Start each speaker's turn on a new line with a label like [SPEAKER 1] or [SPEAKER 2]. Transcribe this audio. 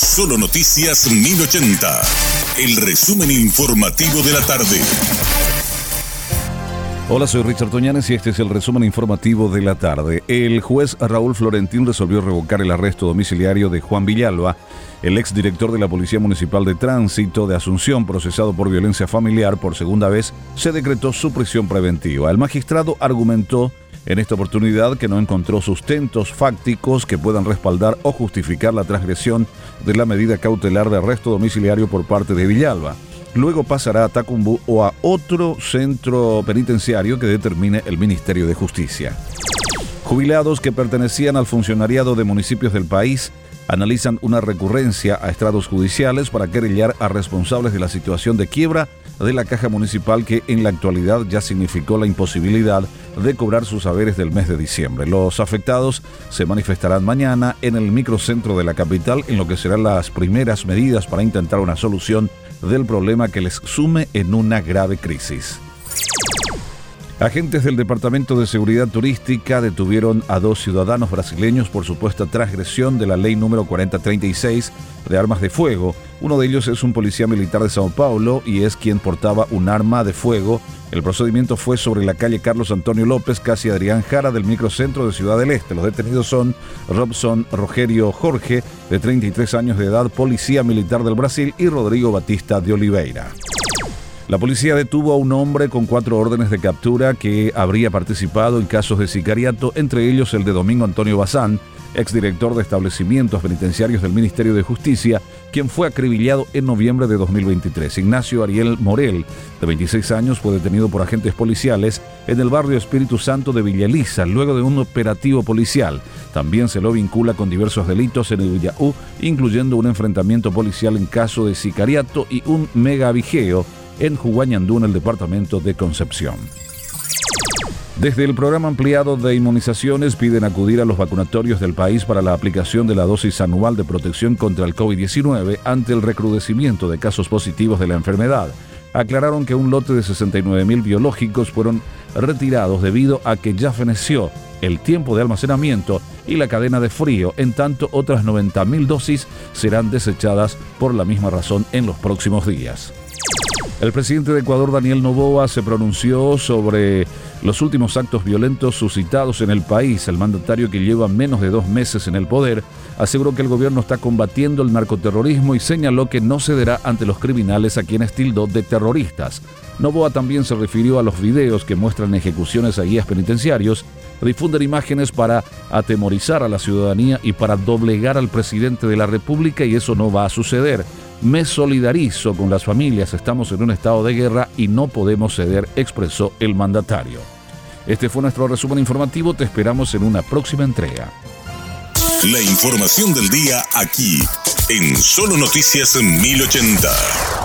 [SPEAKER 1] Solo Noticias 1080. El resumen informativo de la tarde.
[SPEAKER 2] Hola, soy Richard Toñanes y este es el resumen informativo de la tarde. El juez Raúl Florentín resolvió revocar el arresto domiciliario de Juan Villalba, el exdirector de la Policía Municipal de Tránsito de Asunción, procesado por violencia familiar por segunda vez, se decretó su prisión preventiva. El magistrado argumentó en esta oportunidad que no encontró sustentos fácticos que puedan respaldar o justificar la transgresión de la medida cautelar de arresto domiciliario por parte de Villalba. Luego pasará a Tacumbú o a otro centro penitenciario que determine el Ministerio de Justicia. Jubilados que pertenecían al funcionariado de municipios del país analizan una recurrencia a estrados judiciales para querellar a responsables de la situación de quiebra de la caja municipal que en la actualidad ya significó la imposibilidad de cobrar sus haberes del mes de diciembre. Los afectados se manifestarán mañana en el microcentro de la capital en lo que serán las primeras medidas para intentar una solución del problema que les sume en una grave crisis. Agentes del Departamento de Seguridad Turística detuvieron a dos ciudadanos brasileños por supuesta transgresión de la ley número 4036 de armas de fuego. Uno de ellos es un policía militar de Sao Paulo y es quien portaba un arma de fuego. El procedimiento fue sobre la calle Carlos Antonio López, casi Adrián Jara del microcentro de Ciudad del Este. Los detenidos son Robson Rogerio Jorge, de 33 años de edad, policía militar del Brasil, y Rodrigo Batista de Oliveira. La policía detuvo a un hombre con cuatro órdenes de captura que habría participado en casos de sicariato, entre ellos el de Domingo Antonio Bazán, exdirector de establecimientos penitenciarios del Ministerio de Justicia, quien fue acribillado en noviembre de 2023. Ignacio Ariel Morel, de 26 años, fue detenido por agentes policiales en el barrio Espíritu Santo de Villa Elisa, luego de un operativo policial. También se lo vincula con diversos delitos en el Villaú, incluyendo un enfrentamiento policial en caso de sicariato y un megavigeo en Juguañandú, en el departamento de Concepción. Desde el programa ampliado de inmunizaciones piden acudir a los vacunatorios del país para la aplicación de la dosis anual de protección contra el COVID-19 ante el recrudecimiento de casos positivos de la enfermedad. Aclararon que un lote de 69.000 biológicos fueron retirados debido a que ya feneció el tiempo de almacenamiento y la cadena de frío, en tanto otras 90.000 dosis serán desechadas por la misma razón en los próximos días. El presidente de Ecuador, Daniel Novoa, se pronunció sobre los últimos actos violentos suscitados en el país. El mandatario que lleva menos de dos meses en el poder aseguró que el gobierno está combatiendo el narcoterrorismo y señaló que no cederá ante los criminales a quienes tildó de terroristas. Novoa también se refirió a los videos que muestran ejecuciones a guías penitenciarios, difunden imágenes para atemorizar a la ciudadanía y para doblegar al presidente de la República y eso no va a suceder. Me solidarizo con las familias, estamos en un estado de guerra y no podemos ceder, expresó el mandatario. Este fue nuestro resumen informativo, te esperamos en una próxima entrega.
[SPEAKER 1] La información del día aquí, en Solo Noticias 1080.